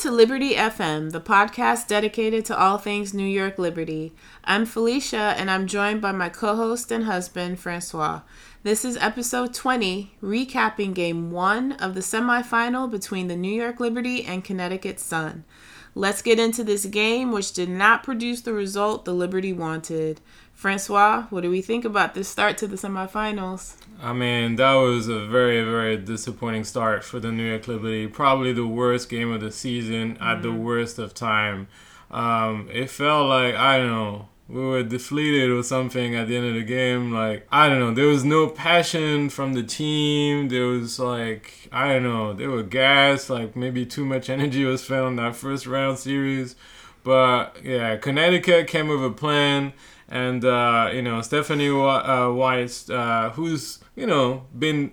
to Liberty FM, the podcast dedicated to all things New York Liberty. I'm Felicia, and I'm joined by my co host and husband, Francois. This is episode 20, recapping game one of the semifinal between the New York Liberty and Connecticut Sun. Let's get into this game, which did not produce the result the Liberty wanted. Francois, what do we think about this start to the semifinals? I mean, that was a very, very disappointing start for the New York Liberty. Probably the worst game of the season at the worst of time. Um, it felt like, I don't know, we were deflated or something at the end of the game. Like, I don't know, there was no passion from the team. There was like, I don't know, they were gassed. Like, maybe too much energy was spent on that first round series. But yeah, Connecticut came with a plan and uh, you know Stephanie uh, Weiss, uh, who's you know been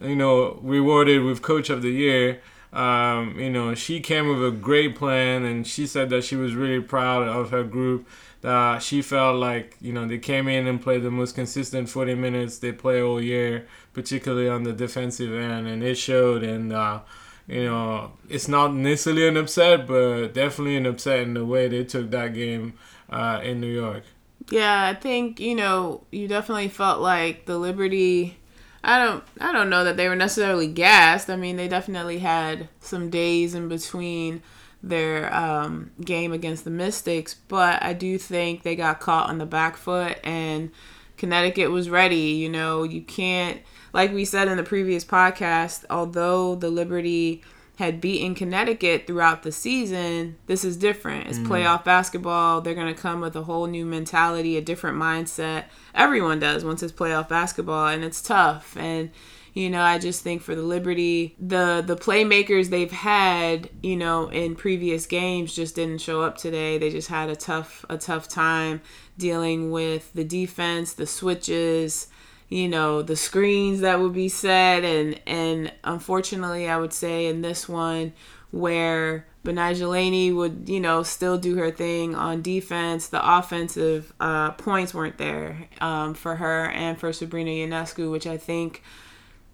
you know rewarded with Coach of the Year. Um, you know she came with a great plan, and she said that she was really proud of her group. That she felt like you know they came in and played the most consistent 40 minutes they play all year, particularly on the defensive end, and it showed. And uh, you know it's not necessarily an upset, but definitely an upset in the way they took that game uh, in New York. Yeah, I think you know you definitely felt like the Liberty. I don't. I don't know that they were necessarily gassed. I mean, they definitely had some days in between their um, game against the Mystics, but I do think they got caught on the back foot, and Connecticut was ready. You know, you can't, like we said in the previous podcast, although the Liberty had beaten Connecticut throughout the season, this is different. It's mm. playoff basketball. They're going to come with a whole new mentality, a different mindset. Everyone does once it's playoff basketball, and it's tough. And you know, I just think for the Liberty, the the playmakers they've had, you know, in previous games just didn't show up today. They just had a tough a tough time dealing with the defense, the switches, you know the screens that would be set. And and unfortunately I would say in this one where Betnijah would you know still do her thing on defense the offensive uh, points weren't there um, for her and for Sabrina Ionescu which I think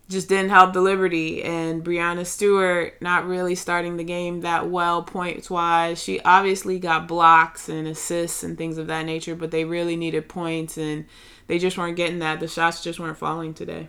just didn't help the Liberty. And Breanna Stewart not really starting the game that well points wise. She obviously got blocks and assists and things of that nature, but they really needed points. And they just weren't getting that. The shots just weren't falling today.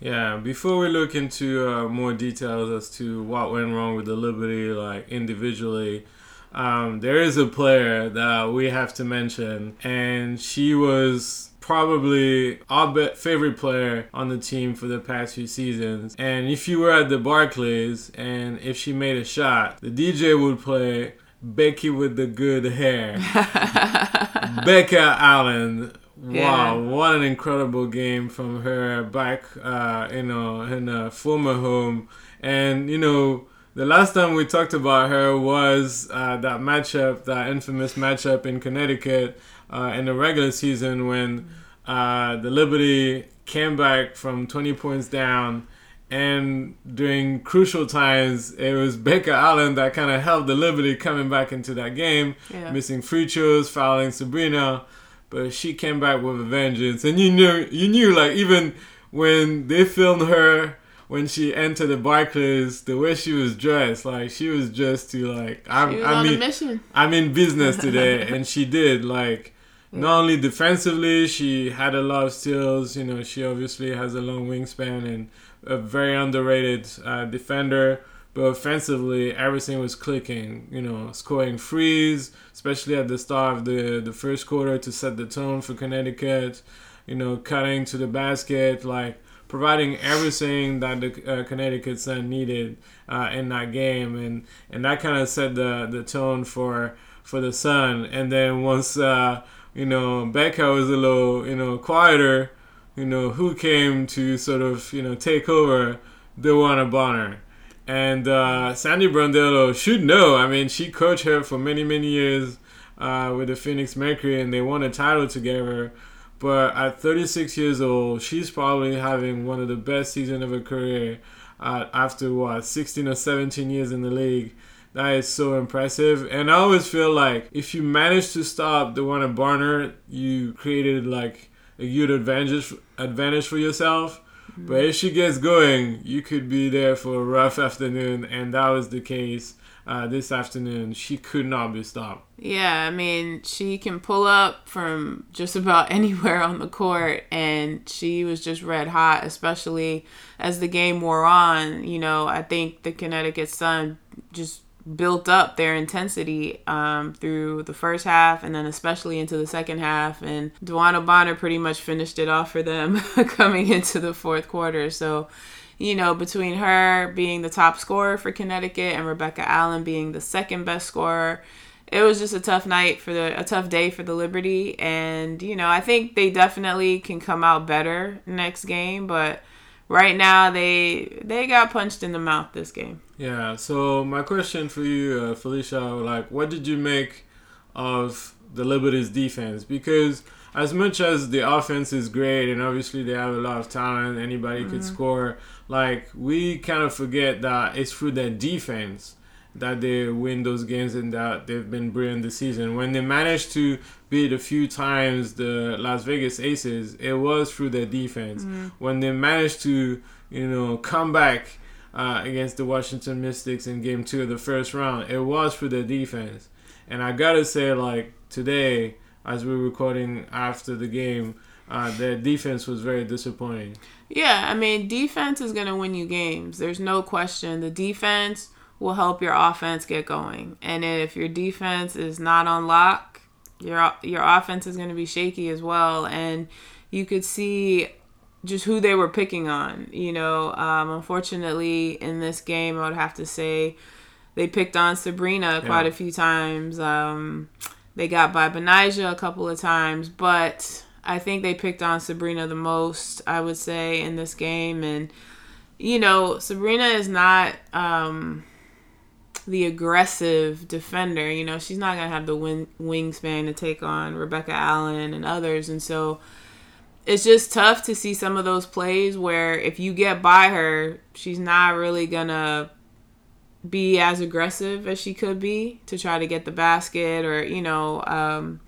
Yeah, before we look into uh, more details as to what went wrong with the Liberty, like individually, um, there is a player that we have to mention, and she was probably our favorite player on the team for the past few seasons. And if you were at the Barclays and if she made a shot, the DJ would play Becky with the good hair. Becca Allen Wow, yeah. what an incredible game from her back, uh, you know, in her former home. And, you know, the last time we talked about her was uh, that matchup, that infamous matchup in Connecticut uh, in the regular season when uh, the Liberty came back from 20 points down. And during crucial times, it was Becca Allen that kind of helped the Liberty coming back into that game, yeah. missing free throws, fouling Sabrina but she came back with a vengeance, and you knew you knew like even when they filmed her when she entered the Barclays, the way she was dressed, like she was just to like I'm I mean I'm in business today, and she did like. Not only defensively, she had a lot of steals. You know, she obviously has a long wingspan and a very underrated uh, defender but offensively everything was clicking you know scoring frees especially at the start of the the first quarter to set the tone for connecticut you know cutting to the basket like providing everything that the uh, connecticut sun needed uh, in that game. And and that kind of set the the tone for for the sun. And then once uh, you know becca was a little you know quieter you know who came to sort of you know take over? DeWanna Bonner and uh, Sandy Brondello should know. I mean, she coached her for many, many years uh, with the Phoenix Mercury, and they won a title together. But at 36 years old, she's probably having one of the best seasons of her career uh, after what 16 or 17 years in the league. That is so impressive. And I always feel like if you manage to stop DeWanna Bonner, you created like a huge advantage advantage for yourself But if she gets going, you could be there for a rough afternoon, and that was the case uh, this afternoon. She could not be stopped. Yeah, I mean, she can pull up from just about anywhere on the court, and she was just red hot, especially as the game wore on. You know, I think the Connecticut Sun just built up their intensity um, through the first half and then especially into the second half. And DeWanna Bonner pretty much finished it off for them coming into the fourth quarter. So, you know, between her being the top scorer for Connecticut and Rebecca Allen being the second best scorer, it was just a tough night for the a tough day for the Liberty. And, you know, I think they definitely can come out better next game, but right now they they got punched in the mouth this game. Yeah. So my question for you, uh, Felicia, like, what did you make of the Liberty's defense? Because as much as the offense is great and obviously they have a lot of talent, anybody mm-hmm. could score. Like we kind of forget that it's through their defense that they win those games and that they've been brilliant this season. When they managed to beat a few times the Las Vegas Aces, it was through their defense. Mm-hmm. When they managed to, you know, come back uh, against the Washington Mystics in game two of the first round, it was for their defense. And I gotta say, like, today, as we're recording after the game, uh, their defense was very disappointing. Yeah, I mean, defense is to win you games. There's no question. The defense will help your offense get going. And if your defense is not on lock, your your offense is going to be shaky as well. And you could see just who they were picking on. You know, um, unfortunately, in this game, I would have to say they picked on Sabrina quite yeah. a few times. Um, they got by Betnijah a couple of times, but I think they picked on Sabrina the most, I would say, in this game. And, you know, Sabrina is not. Um, the aggressive defender. You know, she's not going to have the wing, wingspan to take on Rebecca Allen and others. And so it's just tough to see some of those plays where if you get by her, she's not really going to be as aggressive as she could be to try to get the basket or, you know, um,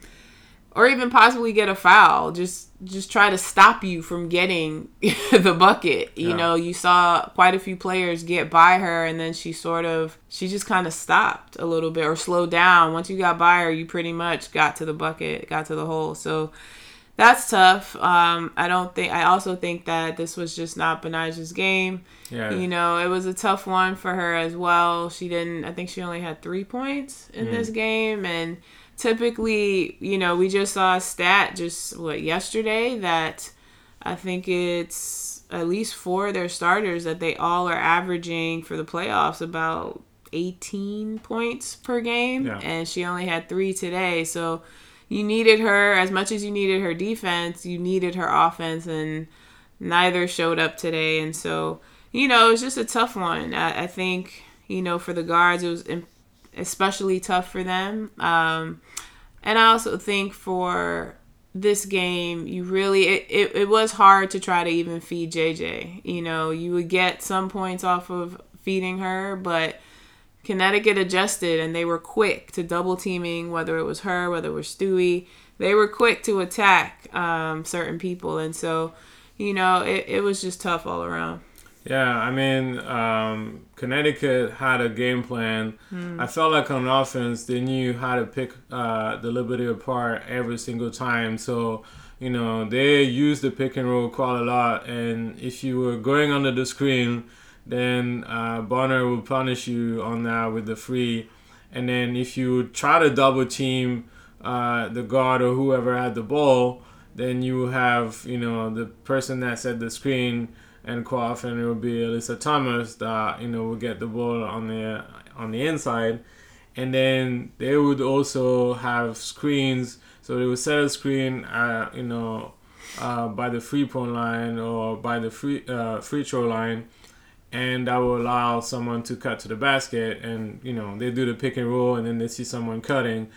or even possibly get a foul. Just just try to stop you from getting the bucket. You yeah. know, you saw quite a few players get by her and then she sort of she just kind of stopped a little bit or slowed down. Once you got by her, you pretty much got to the bucket, got to the hole. So that's tough. Um, I don't think. I also think that this was just not Betnijah's game. Yeah. You know, it was a tough one for her as well. She didn't. I think she only had three points in mm. this game, and typically, you know, we just saw a stat just what yesterday that I think it's at least four of their starters that they all are averaging for the playoffs about 18 points per game, yeah. and she only had three today. So you needed her as much as you needed her defense, you needed her offense, and neither showed up today. And so, you know, it was just a tough one. I, I think, you know, for the guards, it was especially tough for them. Um, and I also think for this game, you really it, it, it was hard to try to even feed JJ. You know, you would get some points off of feeding her, but Connecticut adjusted and they were quick to double teaming, whether it was her, whether it was Stewie. They were quick to attack um, certain people, and so you know it, it was just tough all around. Yeah, I mean, um, Connecticut had a game plan. Mm. I felt like on offense, they knew how to pick uh, the Liberty apart every single time. So, you know, they used the pick and roll quite a lot. And if you were going under the screen, then uh, Bonner will punish you on that with the free. And then if you try to double team uh, the guard or whoever had the ball, then you have, you know, the person that at the screen and quite and it will be Alyssa Thomas that you know will get the ball on the on the inside, and then they would also have screens. So they would set a screen, uh, you know, uh, by the free point line or by the free uh, free throw line, and that will allow someone to cut to the basket. And you know they do the pick and roll, and then they see someone cutting.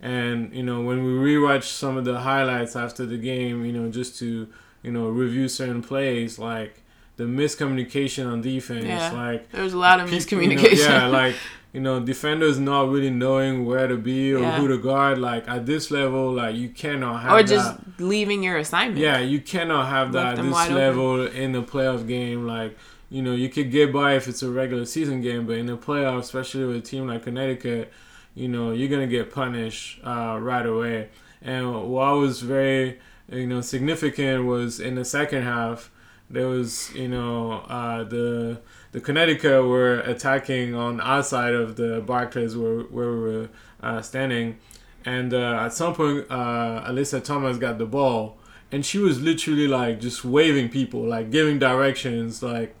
And you know when we rewatch some of the highlights after the game, you know just to you know review certain plays like the miscommunication on defense. Yeah. Like There was a lot of you know, miscommunication. yeah, like you know, defenders not really knowing where to be or Yeah. who to guard. Like at this level, like you cannot have or that. just leaving your assignment. Yeah, you cannot have that at this wide open. level in a playoff game. Like, you know, you could get by if it's a regular season game, but in the playoff, especially with a team like Connecticut, you know, you're gonna get punished uh, right away. And what was very, you know, significant was in the second half, there was, you know, uh, the the Connecticut were attacking on our side of the Barclays where where we were uh, standing, and uh, at some point, uh, Alyssa Thomas got the ball, and she was literally like just waving people, like giving directions, like,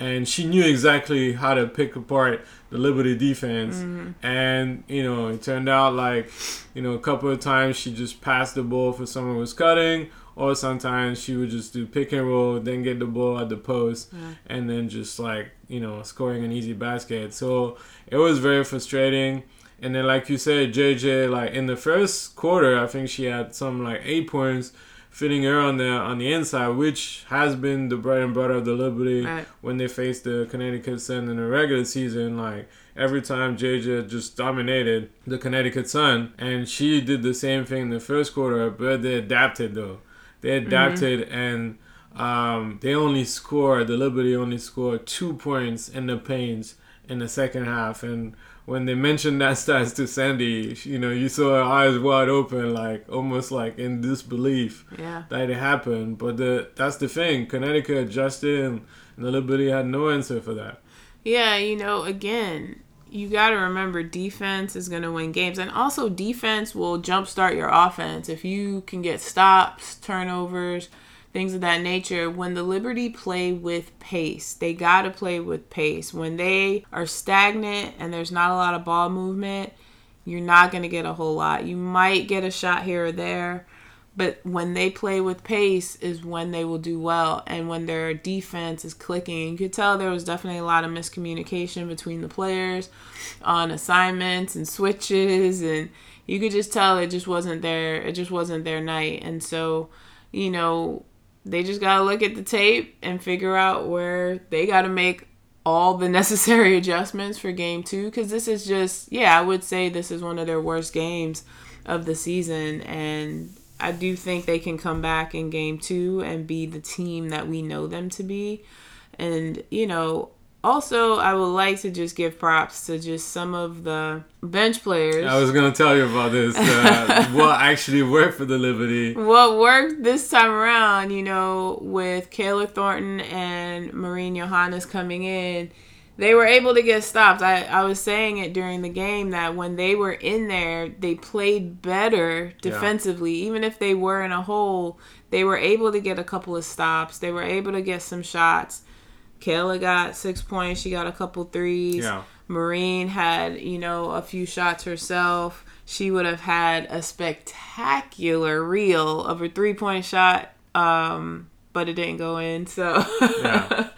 and she knew exactly how to pick apart the Liberty defense. Mm-hmm. And you know, it turned out like, you know, a couple of times she just passed the ball for someone who was cutting, or sometimes she would just do pick and roll, then get the ball at the post, and then just like you know scoring an easy basket. So it was very frustrating. And then, like you said, JJ, like in the first quarter, I think she had some like eight points, fitting her on the on the inside, which has been the bread and butter of the Liberty Right. when they faced the Connecticut Sun in the regular season. Like every time JJ just dominated the Connecticut Sun, and she did the same thing in the first quarter, but they adapted though. They adapted and um, they only scored. The Liberty only scored two points in the paints in the second half, and when they mentioned that stats to Sandy, you know, you saw her eyes wide open, like almost like in disbelief Yeah. that it happened. But the that's the thing. Connecticut adjusted, and the Liberty had no answer for that. Yeah, you know, again, you got to remember defense is going to win games. And also, defense will jumpstart your offense. If you can get stops, turnovers, things of that nature, when the Liberty play with pace, they got to play with pace. When they are stagnant and there's not a lot of ball movement, you're not going to get a whole lot. You might get a shot here or there. But when they play with pace is when they will do well and when their defense is clicking. You could tell there was definitely a lot of miscommunication between the players on assignments and switches and you could just tell it just wasn't their it just wasn't their night. And so, you know, they just got to look at the tape and figure out where they got to make all the necessary adjustments for game 2 cuz this is just yeah, I would say this is one of their worst games of the season and I do think they can come back in game two and be the team that we know them to be. And, you know, also, I would like to just give props to just some of the bench players. I was gonna tell you about this. Uh, what actually worked for the Liberty? what worked this time around, you know, with Kayla Thornton and Marine Johannès coming in, they were able to get stops. I, I was saying it during the game that when they were in there, they played better defensively. Even if they were in a hole, they were able to get a couple of stops. They were able to get some shots. Kayla got six points. She got a couple threes. Yeah. Marine had, you know, a few shots herself. She would have had a spectacular reel of her three point shot, um, but it didn't go in. So Yeah.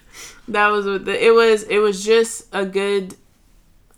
that was what the, it was. It was just a good.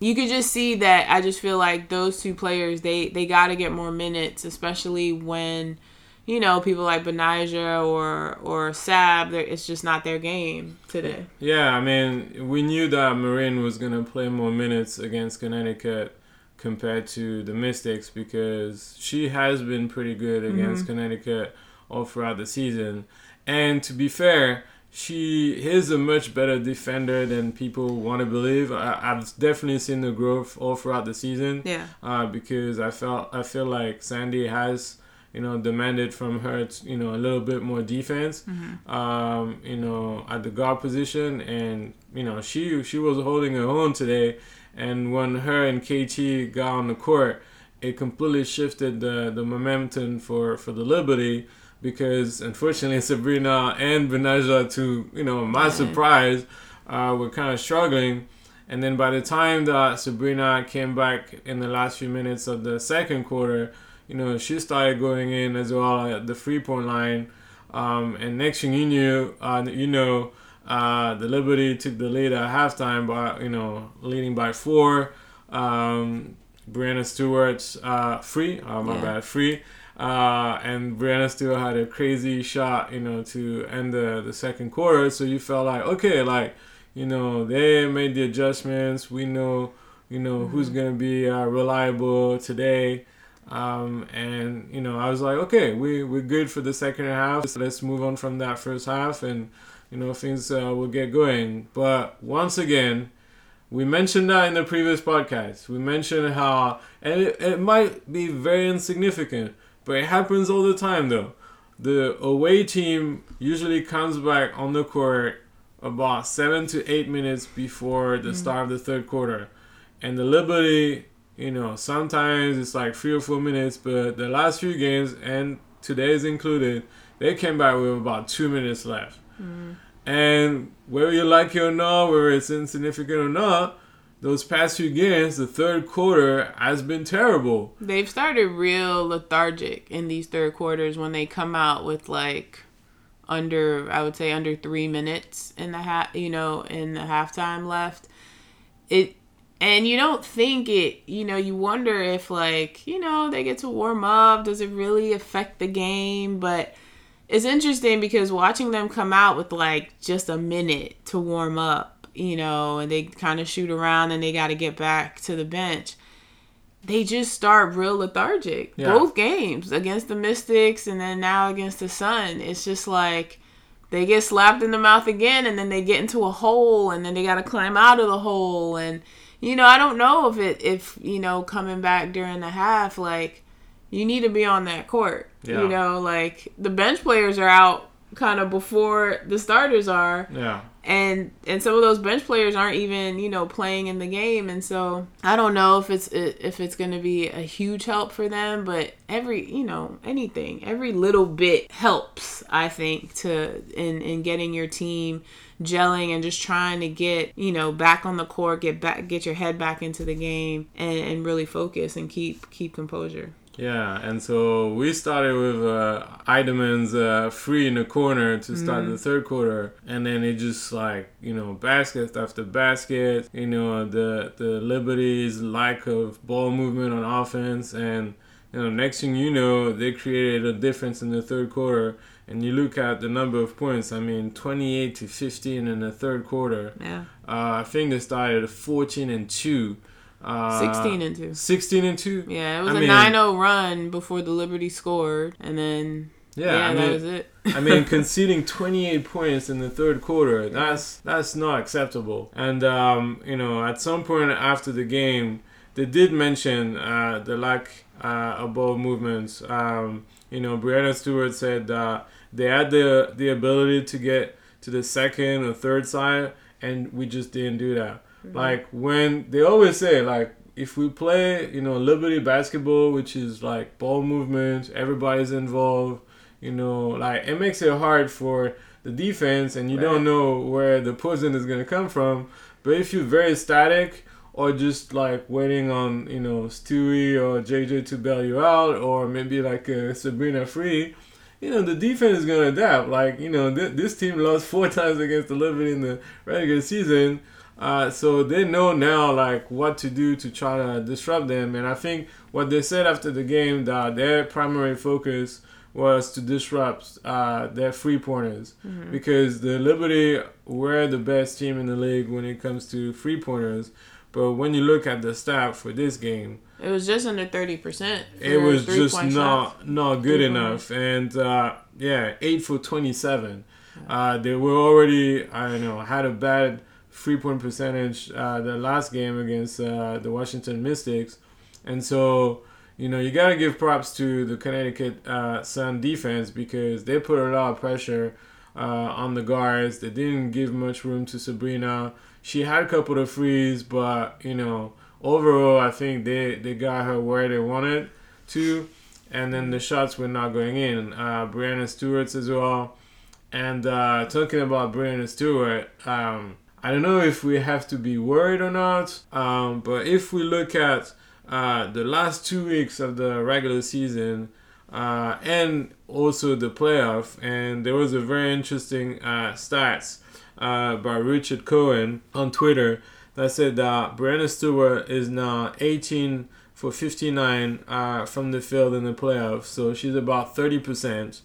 You could just see that. I just feel like those two players they they got to get more minutes, especially when. You know, people like Betnijah or or Sab, it's just not their game today. Yeah, I mean, we knew that Marine was going to play more minutes against Connecticut compared to the Mystics because she has been pretty good against Connecticut all throughout the season. And to be fair, she is a much better defender than people want to believe. I, I've definitely seen the growth all throughout the season. Yeah. Uh, because I felt I feel like Sandy has you know demanded from her you know a little bit more defense um, you know at the guard position. And you know she she was holding her own today. And when her and KT got on the court it completely shifted the the momentum for for the Liberty. Because unfortunately Sabrina and Betnijah to you know my surprise uh, were kind of struggling. And then by the time that Sabrina came back in the last few minutes of the second quarter, you know, she started going in as well at the three point line. Um, and next thing you knew, uh, you know, uh, the Liberty took the lead at halftime by, you know, leading by four. Um, Breanna Stewart's uh, free, uh, my Yeah. bad, free. Uh, and Breanna Stewart had a crazy shot, you know, to end the, the second quarter. So you felt like, okay, like, you know, they made the adjustments. We know, you know, mm-hmm. who's going to be uh, reliable today. Um, and, you know, I was like, okay, we, we're good for the second half. So let's move on from that first half and, you know, things uh, will get going. But once again, we mentioned that in the previous podcast. We mentioned how, and it, it might be very insignificant, but it happens all the time though. The away team usually comes back on the court about seven to eight minutes before the mm. start of the third quarter. And the Liberty, you know, sometimes it's like three or four minutes, but the last few games, and today's included, they came back with about two minutes left. Mm. And whether you like it or not, whether it's insignificant or not, those past few games, the third quarter has been terrible. They've started real lethargic in these third quarters when they come out with like under I would say under three minutes in the half you know in the halftime left. It and you don't think it you know you wonder if like you know they get to warm up does it really affect the game but it's interesting because watching them come out with like just a minute to warm up you know, and they kind of shoot around and they got to get back to the bench. They just start real lethargic. Yeah. Both games against the Mystics and then now against the Sun. It's just like they get slapped in the mouth again and then they get into a hole and then they got to climb out of the hole and you know, I don't know if it if, you know, coming back during the half like you need to be on that court. Yeah. You know, like the bench players are out kind of before the starters are. Yeah and and some of those bench players aren't even you know playing in the game and so i don't know if it's if it's going to be a huge help for them but every you know anything every little bit helps i think to in in getting your team gelling and just trying to get you know back on the court get back get your head back into the game and, and really focus and keep keep composure. Yeah, and so we started with uh, Hiedeman's uh, free in the corner to start mm-hmm. the third quarter, and then it just like you know basket after basket, you know the the Liberty's lack of ball movement on offense, and you know next thing you know they created a difference in the third quarter, and you look at the number of points. I mean, twenty eight to fifteen in the third quarter. Yeah, uh, I think they started fourteen and two. Uh, 16 and 2. 16 and 2? Yeah, it was I a 9 0 run before the Liberty scored, and then. Yeah, yeah I that mean, was it. I mean, conceding 28 points in the third quarter, that's that's not acceptable. And, um, you know, at some point after the game, they did mention uh, the lack uh, of ball movements. Um, you know, Breanna Stewart said that they had the, the ability to get to the second or third side, and we just didn't do that. Mm-hmm. Like when they always say like if we play, you know, Liberty basketball, which is like ball movement, everybody's involved, you know, like it makes it hard for the defense and you right. don't know where the poison is gonna come from. But if you're very static or just like waiting on, you know, Stewie or JJ to bail you out or maybe like a Sabrina Free, you know, the defense is gonna adapt. Like, you know, th- this team lost four times against the Liberty in the regular season uh, so they know now like what to do to try to disrupt them. And I think what they said after the game that their primary focus was to disrupt uh, their free pointers mm-hmm. because the Liberty were the best team in the league when it comes to free pointers. But when you look at the stat for this game, it was just under thirty percent. It was just not shots. not good three enough, and uh, yeah, eight for twenty seven. Uh, they were already I don't know had a bad three point percentage uh, the last game against uh, the Washington Mystics, and so you know you gotta give props to the Connecticut uh, Sun defense because they put a lot of pressure uh, on the guards. They didn't give much room to Sabrina. She had a couple of frees, but you know overall I think they they got her where they wanted to, and then the shots were not going in. Uh, Breanna Stewart's as well. And uh, talking about Breanna Stewart, um, I don't know if we have to be worried or not, um, but if we look at uh, the last two weeks of the regular season uh, and also the playoff, and there was a very interesting uh, stats uh, by Richard Cohen on Twitter that said that Breanna Stewart is now 18 for 59 uh, from the field in the playoffs. So she's about 30%.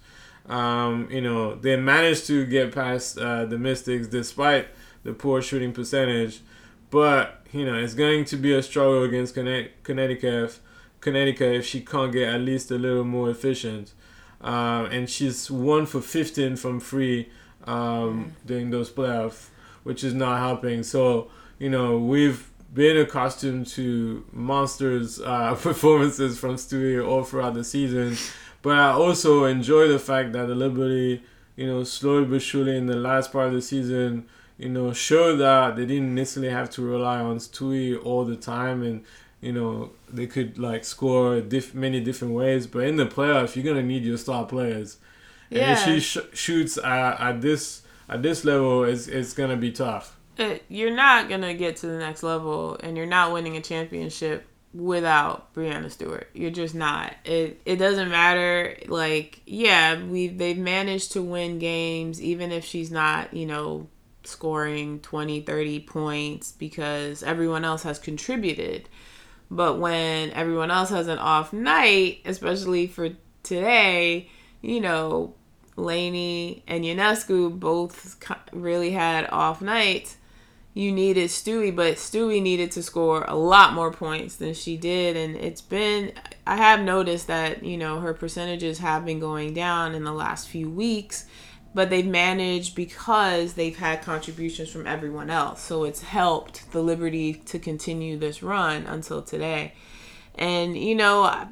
Um, you know, they managed to get past uh, the Mystics despite the poor shooting percentage. But, you know, it's going to be a struggle against Connecticut, Connecticut if she can't get at least a little more efficient. Uh, and she's one for 15 from free um, during those playoffs, which is not helping. So, you know, we've been accustomed to monsters uh, performances from Stewie all throughout the season. But I also enjoy the fact that the Liberty, you know, slowly but surely in the last part of the season, you know, showed that they didn't necessarily have to rely on Stewie all the time and you know they could like score diff- many different ways but in the playoff you're gonna need your star players yeah. if she sh- shoots at, at this at this level it's, it's gonna be tough it, you're not gonna get to the next level and you're not winning a championship without Breanna Stewart. You're just not. It it doesn't matter. Like, yeah, we they've managed to win games even if she's not, you know, scoring 20, 30 points because everyone else has contributed. But when everyone else has an off night, especially for today, you know, Laney and Ionescu both really had off nights. You needed Stewie, but Stewie needed to score a lot more points than she did. And it's been, I have noticed that, you know, her percentages have been going down in the last few weeks but they've managed because they've had contributions from everyone else. So it's helped the Liberty to continue this run until today. And, you know,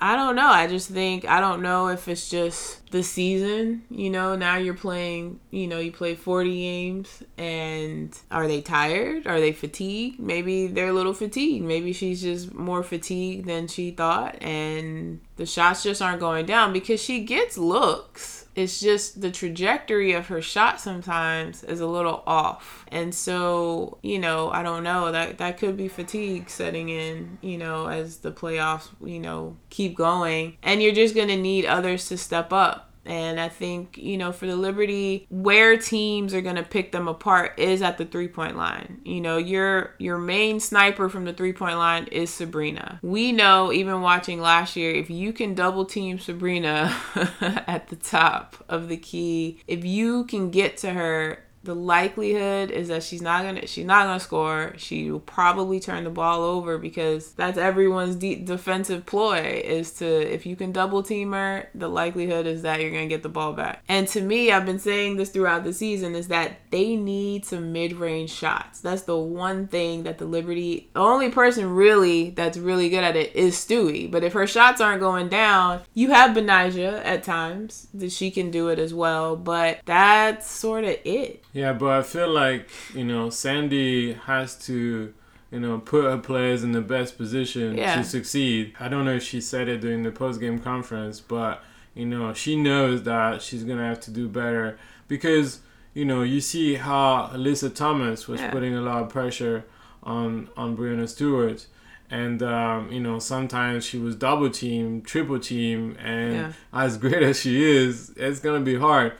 I, don't know. I just think, I don't know if it's just the season. You know, now you're playing, you know, you play 40 games and are they tired? Are they fatigued? Maybe they're a little fatigued. Maybe she's just more fatigued than she thought and the shots just aren't going down because she gets looks it's just the trajectory of her shot sometimes is a little off. And so, you know, I don't know, that that could be fatigue setting in, you know, as the playoffs, you know, keep going. And you're just going to need others to step up and I think, you know, for the Liberty, where teams are going to pick them apart is at the three point line. You know, your your main sniper from the three point line is Sabrina. We know, even watching last year, if you can double team Sabrina at the top of the key, if you can get to her the likelihood is that she's not gonna she's not gonna score. She will probably turn the ball over because that's everyone's de- defensive ploy is to if you can double team her, the likelihood is that you're gonna get the ball back. And to me, I've been saying this throughout the season is that they need some mid range shots. That's the one thing that the Liberty, the only person really that's really good at it is Stewie. But if her shots aren't going down, you have Betnijah at times that she can do it as well. But that's sort of it. Yeah, but I feel like you know Sandy has to you know put her players in the best position yeah. to succeed. I don't know if she said it during the post game conference, but you know she knows that she's gonna have to do better because you know you see how Alyssa Thomas was yeah. putting a lot of pressure on on Breanna Stewart. And um, you know, sometimes she was double team, triple team, and yeah. as great as she is, it's gonna be hard.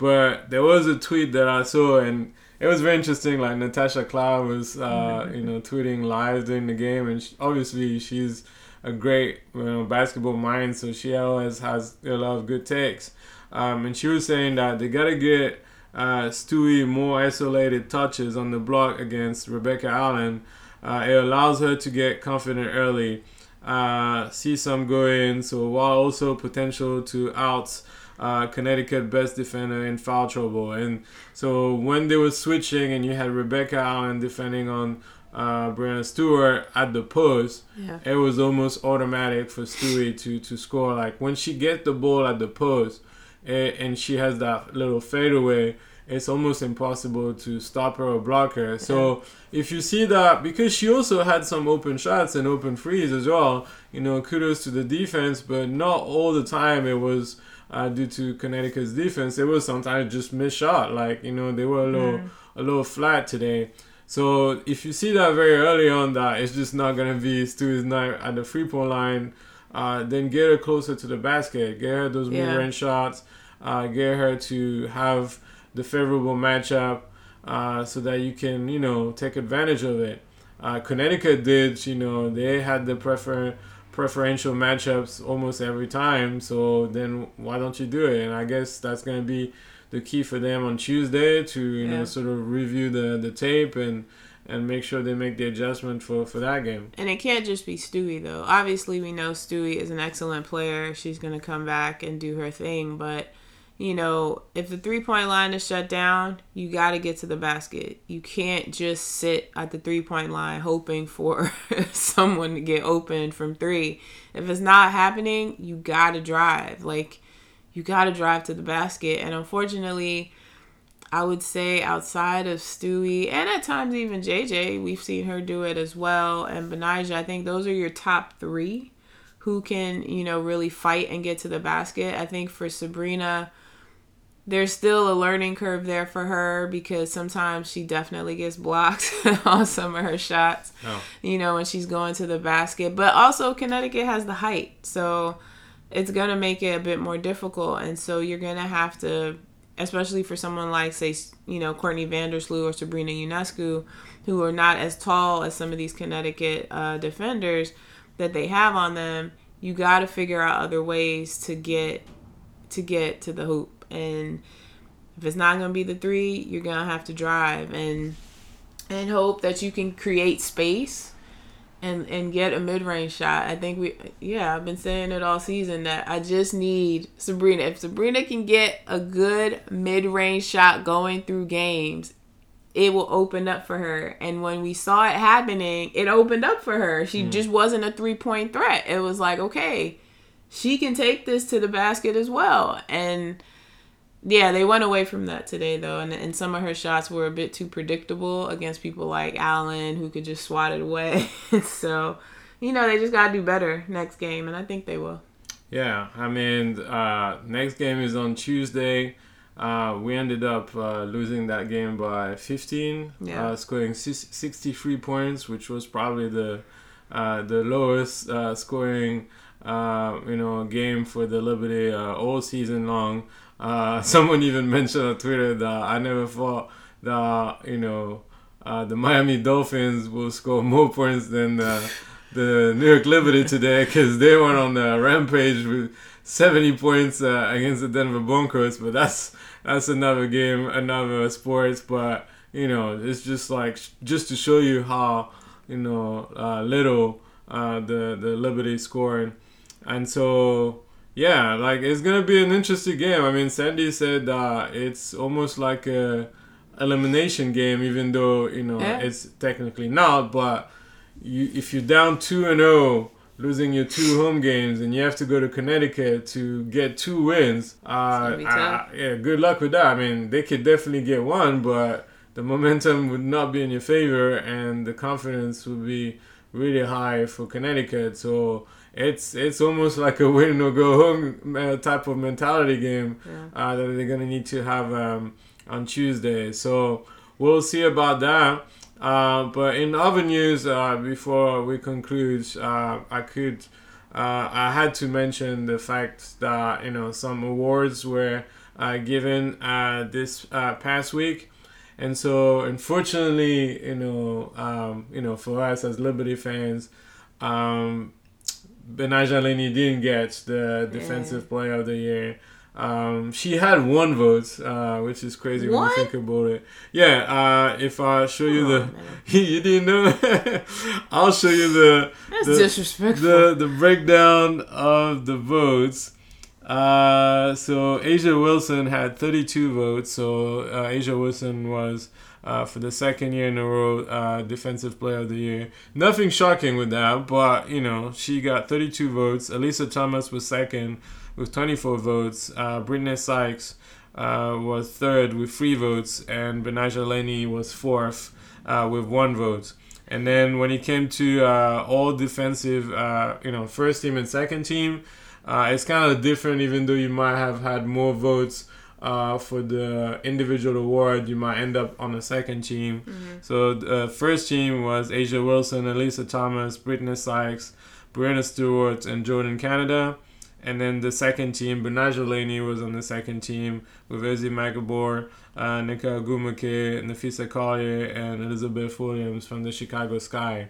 But there was a tweet that I saw, and it was very interesting. Like Natasha Cloud was, uh, mm-hmm. you know, tweeting live during the game, and she, obviously she's a great, you know, basketball mind, so she always has a lot of good takes. Um, and she was saying that they gotta get uh, Stewie more isolated touches on the block against Rebecca Allen. Uh, it allows her to get confident early, uh, see some go in, so while also potential to outs uh, Connecticut best defender in foul trouble. And so when they were switching and you had Rebecca Allen defending on uh, Breanna Stewart at the post, yeah. it was almost automatic for Stewie to, to score. Like when she gets the ball at the post it, and she has that little fadeaway, it's almost impossible to stop her or block her. So if you see that, because she also had some open shots and open frees as well, you know, kudos to the defense, but not all the time it was uh, due to Connecticut's defense, it was sometimes just missed shot. Like you know they were a little mm. a little flat today. So if you see that very early on, that it's just not gonna be Stewie's night at the free point line. Uh, then get her closer to the basket. Get her those yeah. mid-range shots. Uh, get her to have the favorable matchup uh, so that you can you know take advantage of it. uh, Connecticut did. You know, they had the prefer preferential matchups almost every time. So then why don't you do it? And I guess that's going to be the key for them on Tuesday to you Yeah. know sort of review the the tape and and make sure they make the adjustment for for that game. And it can't just be Stewie though. Obviously, we know Stewie is an excellent player. She's gonna come back and do her thing, but you know, if the three point line is shut down, you got to get to the basket. You can't just sit at the three point line hoping for someone to get open from three. If it's not happening, you got to drive. Like, you got to drive to the basket. And unfortunately, I would say outside of Stewie and at times even JJ, we've seen her do it as well. And Betnijah, I think those are your top three who can, you know, really fight and get to the basket. I think for Sabrina, there's still a learning curve there for her because sometimes she definitely gets blocked on some of her shots, Oh. you know, when she's going to the basket. But also, Connecticut has the height. So it's going to make it a bit more difficult. And so you're going to have to, especially for someone like, say, you know, Courtney Vandersloot or Sabrina Ionescu, who are not as tall as some of these Connecticut uh, defenders that they have on them, you got to figure out other ways to get to get to the hoop. And if it's not going to be the three, you're going to have to drive and and hope that you can create space and and get a mid-range shot. I think we yeah, I've been saying it all season that I just need Sabrina. If Sabrina can get a good mid-range shot going through games, it will open up for her. And when we saw it happening, it opened up for her. She mm. just wasn't a three-point threat. It was like, okay, she can take this to the basket as well. And yeah, they went away from that today though, and, and some of her shots were a bit too predictable against people like Allen who could just swat it away. so, you know, they just gotta do better next game, and I think they will. Yeah, I mean, uh, next game is on Tuesday. Uh, we ended up uh, losing that game by 15, Yeah. uh, scoring sis- 63 points, which was probably the uh, the lowest uh, scoring uh, you know game for the Liberty uh, all season long. Uh, someone even mentioned on Twitter that I never thought that you know uh, the Miami Dolphins will score more points than the, the New York Liberty today because they went on the rampage with 70 points uh, against the Denver Broncos. But that's that's another game, another sports. But you know, it's just like just to show you how you know uh, little uh, the the Liberty scored, and so yeah, like it's gonna be an interesting game. I mean, Sandy said uh, it's almost like a elimination game, even though you know Yeah. it's technically not. But you, if you're down two and zero, losing your two home games, and you have to go to Connecticut to get two wins, uh, uh, yeah, good luck with that. I mean, they could definitely get one, but the momentum would not be in your favor, and the confidence would be really high for Connecticut. So it's it's almost like a win or go home uh, type of mentality game uh, that they're gonna need to have um, on Tuesday. So we'll see about that. Uh, but in other news, uh, before we conclude, uh, I could. Uh, I had to mention the fact that you know some awards were uh, given uh, this uh, past week, and so unfortunately, you know, um, you know, for us as Liberty fans, um, Betnijah Laney didn't get the Defensive Player of the Year. Um, she had one vote, uh, which is crazy when you think about it. Yeah, uh, if I show you Come the, you didn't know. I'll show you the That's the, disrespectful. the the breakdown of the votes. Uh, so A'ja Wilson had 32 votes. So uh, A'ja Wilson was uh, for the second year in a row uh, Defensive Player of the Year. Nothing shocking with that, but you know she got 32 votes. Alyssa Thomas was second with 24 votes. Uh, Brittney Sykes uh, was third with three votes, and Betnijah Laney was fourth uh, with one vote. And then when it came to all defensive, you know, first team and second team, it's kind of different. Even though you might have had more votes uh, for the individual award, you might end up on the second team. So the first team was A'ja Wilson, Alyssa Thomas, Brittney Sykes, Breanna Stewart, and Jordan Canada. and then the second team, Betnijah Laney was on the second team with Ezi Magbegor, uh, Nneka Ogwumike, Napheesa Collier, and Elizabeth Williams from the Chicago Sky.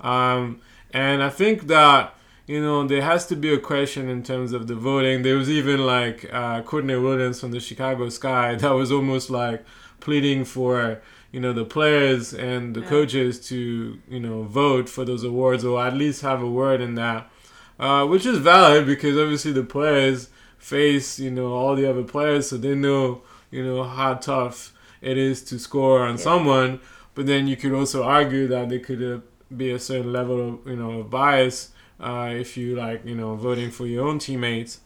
Um, and I think that you know there has to be a question in terms of the voting. There was even like uh, Courtney Williams from the Chicago Sky that was almost like pleading for you know the players and the Yeah. coaches to you know vote for those awards or at least have a word in that, uh, which is valid because obviously the players face you know all the other players, so they know you know how tough it is to score on Yeah. someone. But then you could also argue that there could uh, be a certain level of you know of bias uh, if you like you know voting for your own teammates.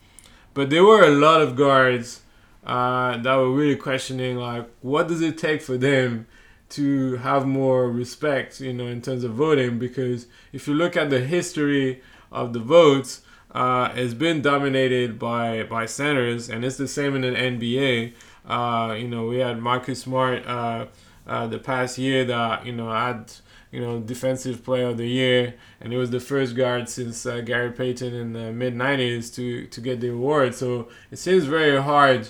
But there were a lot of guards uh, that were really questioning like what does it take for them to have more respect you know in terms of voting because if you look at the history of the votes uh, it's been dominated by by centers and it's the same in the NBA uh, you know we had Marcus Smart uh, uh, the past year that you know had you know defensive player of the year. And it was the first guard since uh, Gary Payton in the mid 90s to to get the award. So it seems very hard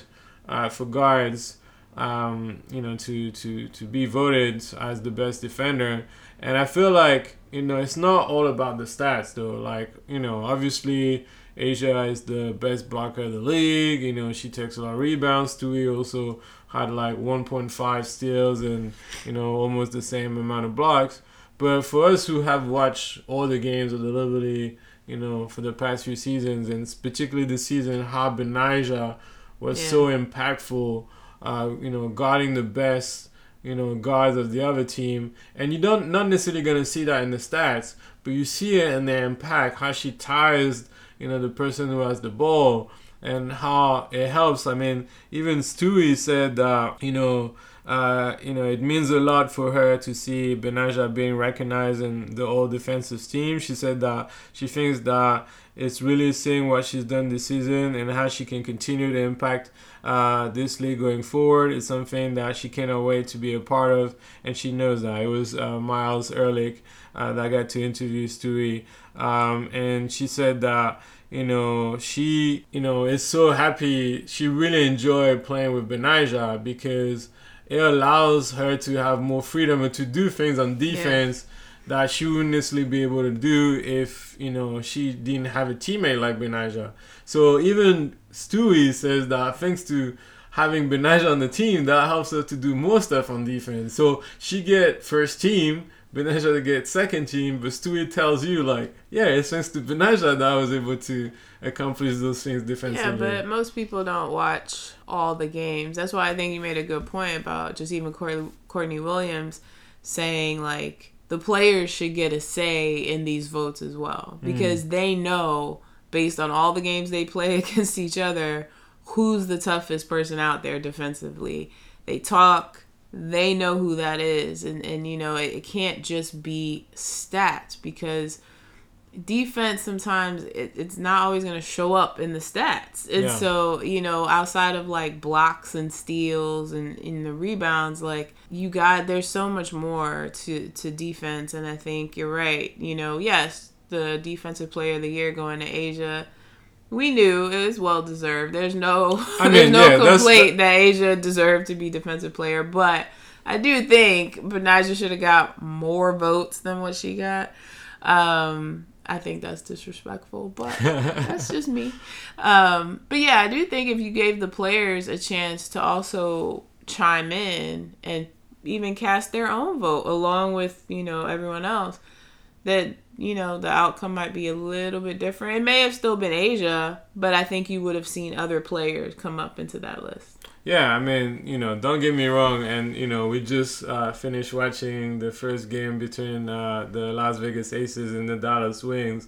uh, for guards um, you know to to to be voted as the best defender. And I feel like you know it's not all about the stats though. Like you know obviously A'ja is the best blocker of the league. You know she takes a lot of rebounds. Stewie also had like 1.5 steals and you know almost the same amount of blocks but for us who have watched all the games of the Liberty you know for the past few seasons and particularly this season how Betnijah was Yeah. so impactful uh, you know guarding the best you know guards of the other team and you don't not necessarily gonna see that in the stats but you see it in their impact how she ties you know the person who has the ball and how it helps i mean even stewie said that you know uh, you know, it means a lot for her to see Betnijah being recognized in the all defensive team. She said that she thinks that it's really seeing what she's done this season and how she can continue to impact uh, this league going forward. It's something that she cannot wait to be a part of, and she knows that. It was uh, Miles Ehrlich uh, that got to interview Stewie, um, and she said that you know she you know is so happy. She really enjoyed playing with Betnijah because it allows her to have more freedom and to do things on defense that she wouldn't necessarily be able to do if you know she didn't have a teammate like Betnijah. So even Stewie says that thanks to having Betnijah on the team, that helps her to do more stuff on defense. So she get first team, Betnijah to get second team, but Stewie tells you like, yeah, it's thanks to Betnijah that I was able to accomplish those things defensively. Yeah, but most people don't watch all the games. That's why I think you made a good point about just even Courtney Williams saying like the players should get a say in these votes as well mm. because they know based on all the games they play against each other who's the toughest person out there defensively. They talk, they know who that is, and and you know it, it can't just be stats because defense sometimes it, it's not always going to show up in the stats. And Yeah. so you know outside of like blocks and steals and in the rebounds like you got there's so much more to to defense. And i think you're right. You know yes the defensive player of the year going to A'ja we knew it was well deserved there's no I there's no yeah, complaint that A'ja deserved to be defensive player but i do think Betnijah should have got more votes than what she got um, I think that's disrespectful, but that's just me. Um, but yeah, I do think if you gave the players a chance to also chime in and even cast their own vote along with you know everyone else, that you know the outcome might be a little bit different. It may have still been A'ja, but I think you would have seen other players come up into that list. Yeah, I mean, you know, don't get me wrong, and you know, we just uh, finished watching the first game between uh, the Las Vegas Aces and the Dallas Wings,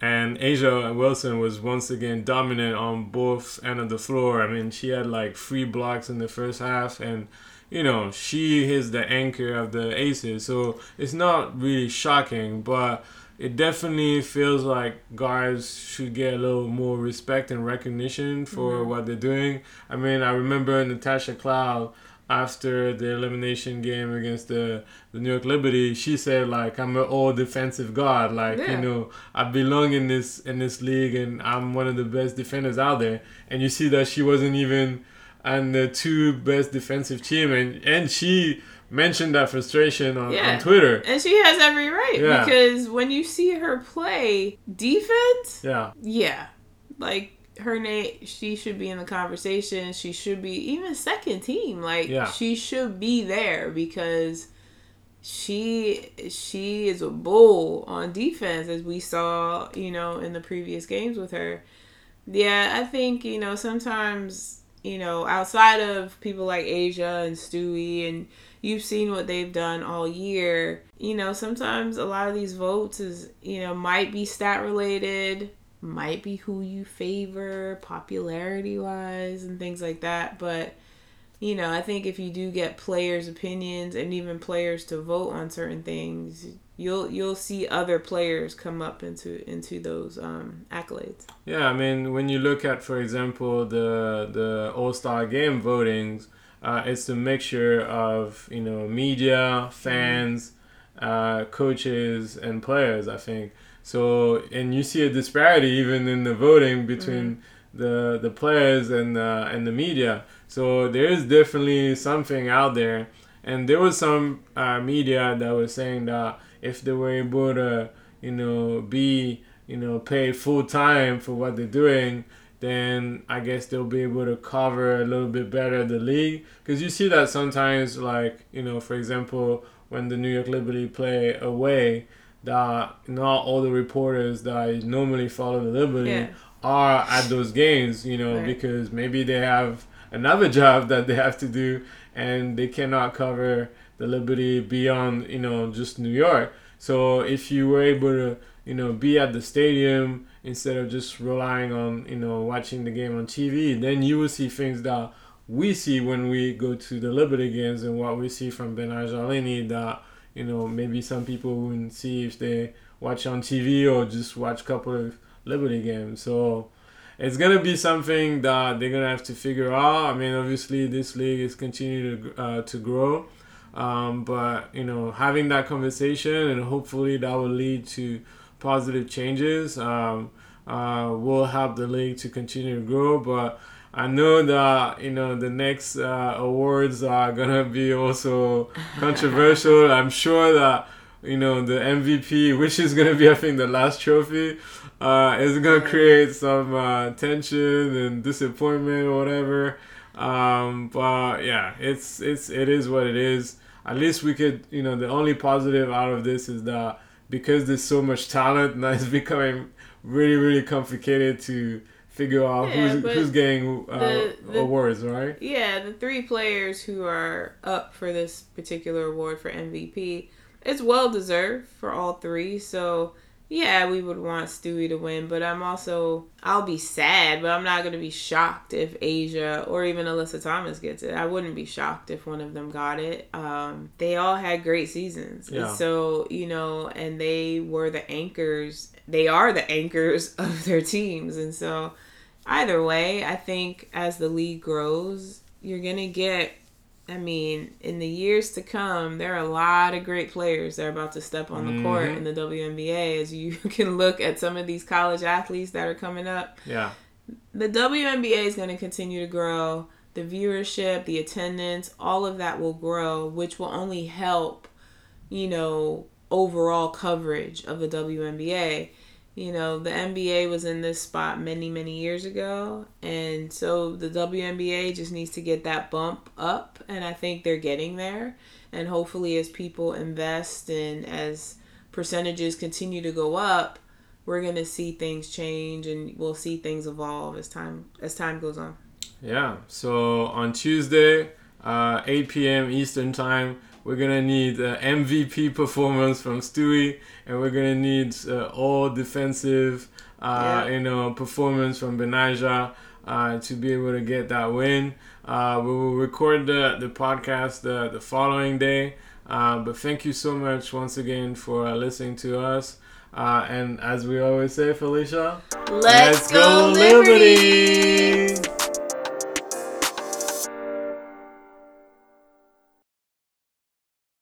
and A'ja Wilson was once again dominant on both end of the floor. I mean, she had like three blocks in the first half, and you know, she is the anchor of the Aces, so it's not really shocking, but it definitely feels like guards should get a little more respect and recognition for mm-hmm. what they're doing. I mean, I remember Natasha Cloud after the elimination game against the, the New York Liberty, she said like I'm an all defensive guard. Like Yeah. you know, I belong in this in this league, and I'm one of the best defenders out there. And you see that she wasn't even on the two best defensive team, and and she mentioned that frustration on, Yeah. on Twitter. And she has every right Yeah. because when you see her play defense, Yeah, yeah, like her name, she should be in the conversation. She should be even second team. Like Yeah. she should be there because she she is a bull on defense as we saw, you know, in the previous games with her. Yeah, I think, you know, sometimes, you know, outside of people like A'ja and Stewie and you've seen what they've done all year, you know, sometimes a lot of these votes is, you know, might be stat related, might be who you favor popularity wise and things like that, but you know, I think if you do get players' opinions and even players to vote on certain things, you'll you'll see other players come up into into those um, accolades. yeah. I mean, when you look at, for example, the the All Star Game votings, uh, it's a mixture of you know media, fans, uh, coaches, and players. I think so, and you see a disparity even in the voting between the the players and the and the media. So there is definitely something out there, and there was some uh, media that was saying that if they were able to, you know, be you know paid full time for what they're doing, then I guess they'll be able to cover a little bit better the league. Because you see that sometimes, like you know, for example, when the New York Liberty play away, that not all the reporters that normally follow the Liberty Yeah. are at those games, you know, Right. because maybe they have another job that they have to do and they cannot cover Liberty beyond, you know, just New York. So if you were able to, you know, be at the stadium instead of just relying on, you know, watching the game on TV, then you will see things that we see when we go to the Liberty games and what we see from Betnijah Laney that, you know, maybe some people wouldn't see if they watch on TV or just watch a couple of Liberty games. So it's gonna be something that they're gonna have to figure out. I mean, obviously this league is continuing to uh, to grow, um, but you know, having that conversation and hopefully that will lead to positive changes. Um, uh, will help the league to continue to grow, but. I know that you know the next uh, awards are gonna be also controversial. I'm sure that you know the MVP, which is gonna be I think the last trophy, uh, is gonna create some uh, tension and disappointment or whatever. Um, but yeah, it's it's it is what it is. At least we could you know the only positive out of this is that because there's so much talent, now it's becoming really really complicated to figure out Yeah, who's who's getting uh, the- the- awards, right? Yeah, the three players who are up for this particular award for MVP, it's well deserved for all three. So yeah, we would want Stewie to win, but I'm also I'll be sad, but I'm not gonna be shocked if A'ja or even Alyssa Thomas gets it. I wouldn't be shocked if one of them got it. Um, they all had great seasons, Yeah. so you know, and they were the anchors. They are the anchors of their teams, and so either way, I think as the league grows, you're gonna get. I mean, in the years to come, there are a lot of great players that are about to step on the court Mhm. in the WNBA. As you can look at some of these college athletes that are coming up, Yeah, the WNBA is going to continue to grow. The viewership, the attendance, all of that will grow, which will only help, you know, overall coverage of the WNBA. You know, the NBA was in this spot many, many years ago. And so the WNBA just needs to get that bump up. And I think they're getting there. And hopefully, as people invest and as percentages continue to go up, we're going to see things change and we'll see things evolve as time as time goes on. yeah. So on Tuesday, uh, 8 p.m. Eastern time, we're gonna need uh, MVP performance from Stewie, and we're gonna need uh, all defensive, uh, Yeah. you know, performance from Betnijah uh, to be able to get that win. Uh, we will record the, the podcast the, the following day. Uh, but thank you so much once again for uh, listening to us. Uh, and as we always say, Felicia, Let's, go, Liberty!